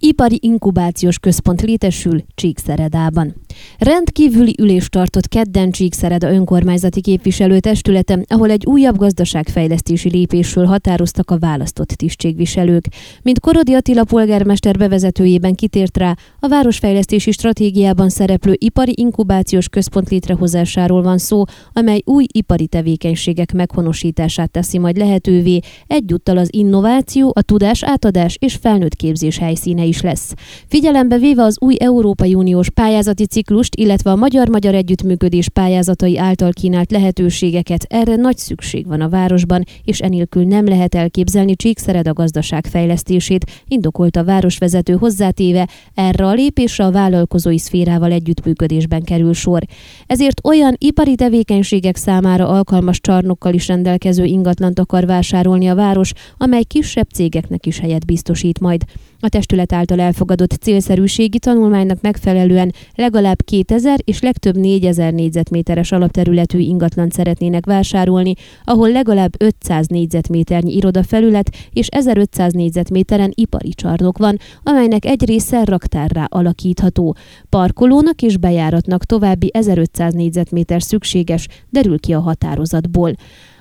ipari inkubációs központ létesül Csíkszeredában. Rendkívüli ülést tartott kedden Csíkszereda önkormányzati képviselőtestülete, ahol egy újabb gazdaságfejlesztési lépésről határoztak a választott tisztségviselők. Mint Korodi Attila polgármester bevezetőjében kitért rá, a városfejlesztési stratégiában szereplő ipari inkubációs központ létrehozásáról van szó, amely új ipari tevékenységek meghonosítását teszi majd lehetővé, egyúttal az innováció, a tudás átadás és felnőtt képzés helyszíne is lesz. Figyelembe véve az új Európai Uniós pályázati ciklust, illetve a magyar-magyar együttműködés pályázatai által kínált lehetőségeket, erre nagy szükség van a városban, és enélkül nem lehet elképzelni Csíkszered a gazdaság fejlesztését, indokolt a városvezető hozzátéve, erre a lépésre a vállalkozói szférával együttműködésben kerül sor. Ezért olyan ipari tevékenységek számára alkalmas csarnokkal is rendelkező ingatlant akar vásárolni a város, amely kisebb cégeknek is helyet biztosít majd. A testület által elfogadott célszerűségi tanulmánynak megfelelően legalább 2000 és legtöbb 4000 négyzetméteres alapterületű ingatlant szeretnének vásárolni, ahol legalább 500 négyzetméternyi irodafelület és 1500 négyzetméteren ipari csarnok van, amelynek egy része raktárrá alakítható. Parkolónak és bejáratnak további 1500 négyzetméter szükséges, derül ki a határozatból.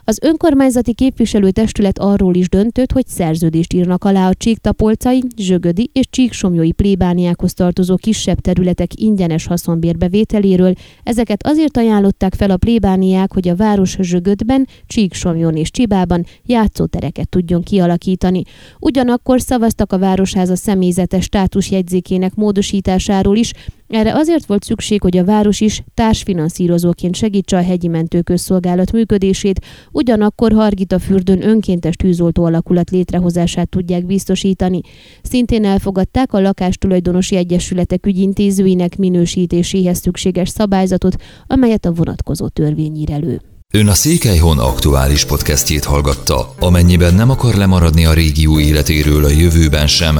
Az önkormányzati képviselőtestület arról is döntött, hogy szerződést írnak alá a csíktapolcai, zsögödi és csíksomjói plébániákhoz tartozó kisebb területek ingyenes haszonbérbevételéről. Ezeket azért ajánlották fel a plébániák, hogy a város zsögödben, csíksomjon és csibában játszótereket tudjon kialakítani. Ugyanakkor szavaztak a Városháza személyzetes státusjegyzékének módosításáról is, erre azért volt szükség, hogy a város is társfinanszírozóként segítse a hegyi mentőközszolgálat működését, ugyanakkor Hargita fürdőn önkéntes tűzoltó alakulat létrehozását tudják biztosítani. Szintén elfogadták a lakástulajdonosi egyesületek ügyintézőinek minősítéséhez szükséges szabályzatot, amelyet a vonatkozó törvény ír elő. Ön a Székelyhon aktuális podcastjét hallgatta. Amennyiben nem akar lemaradni a régió életéről a jövőben sem,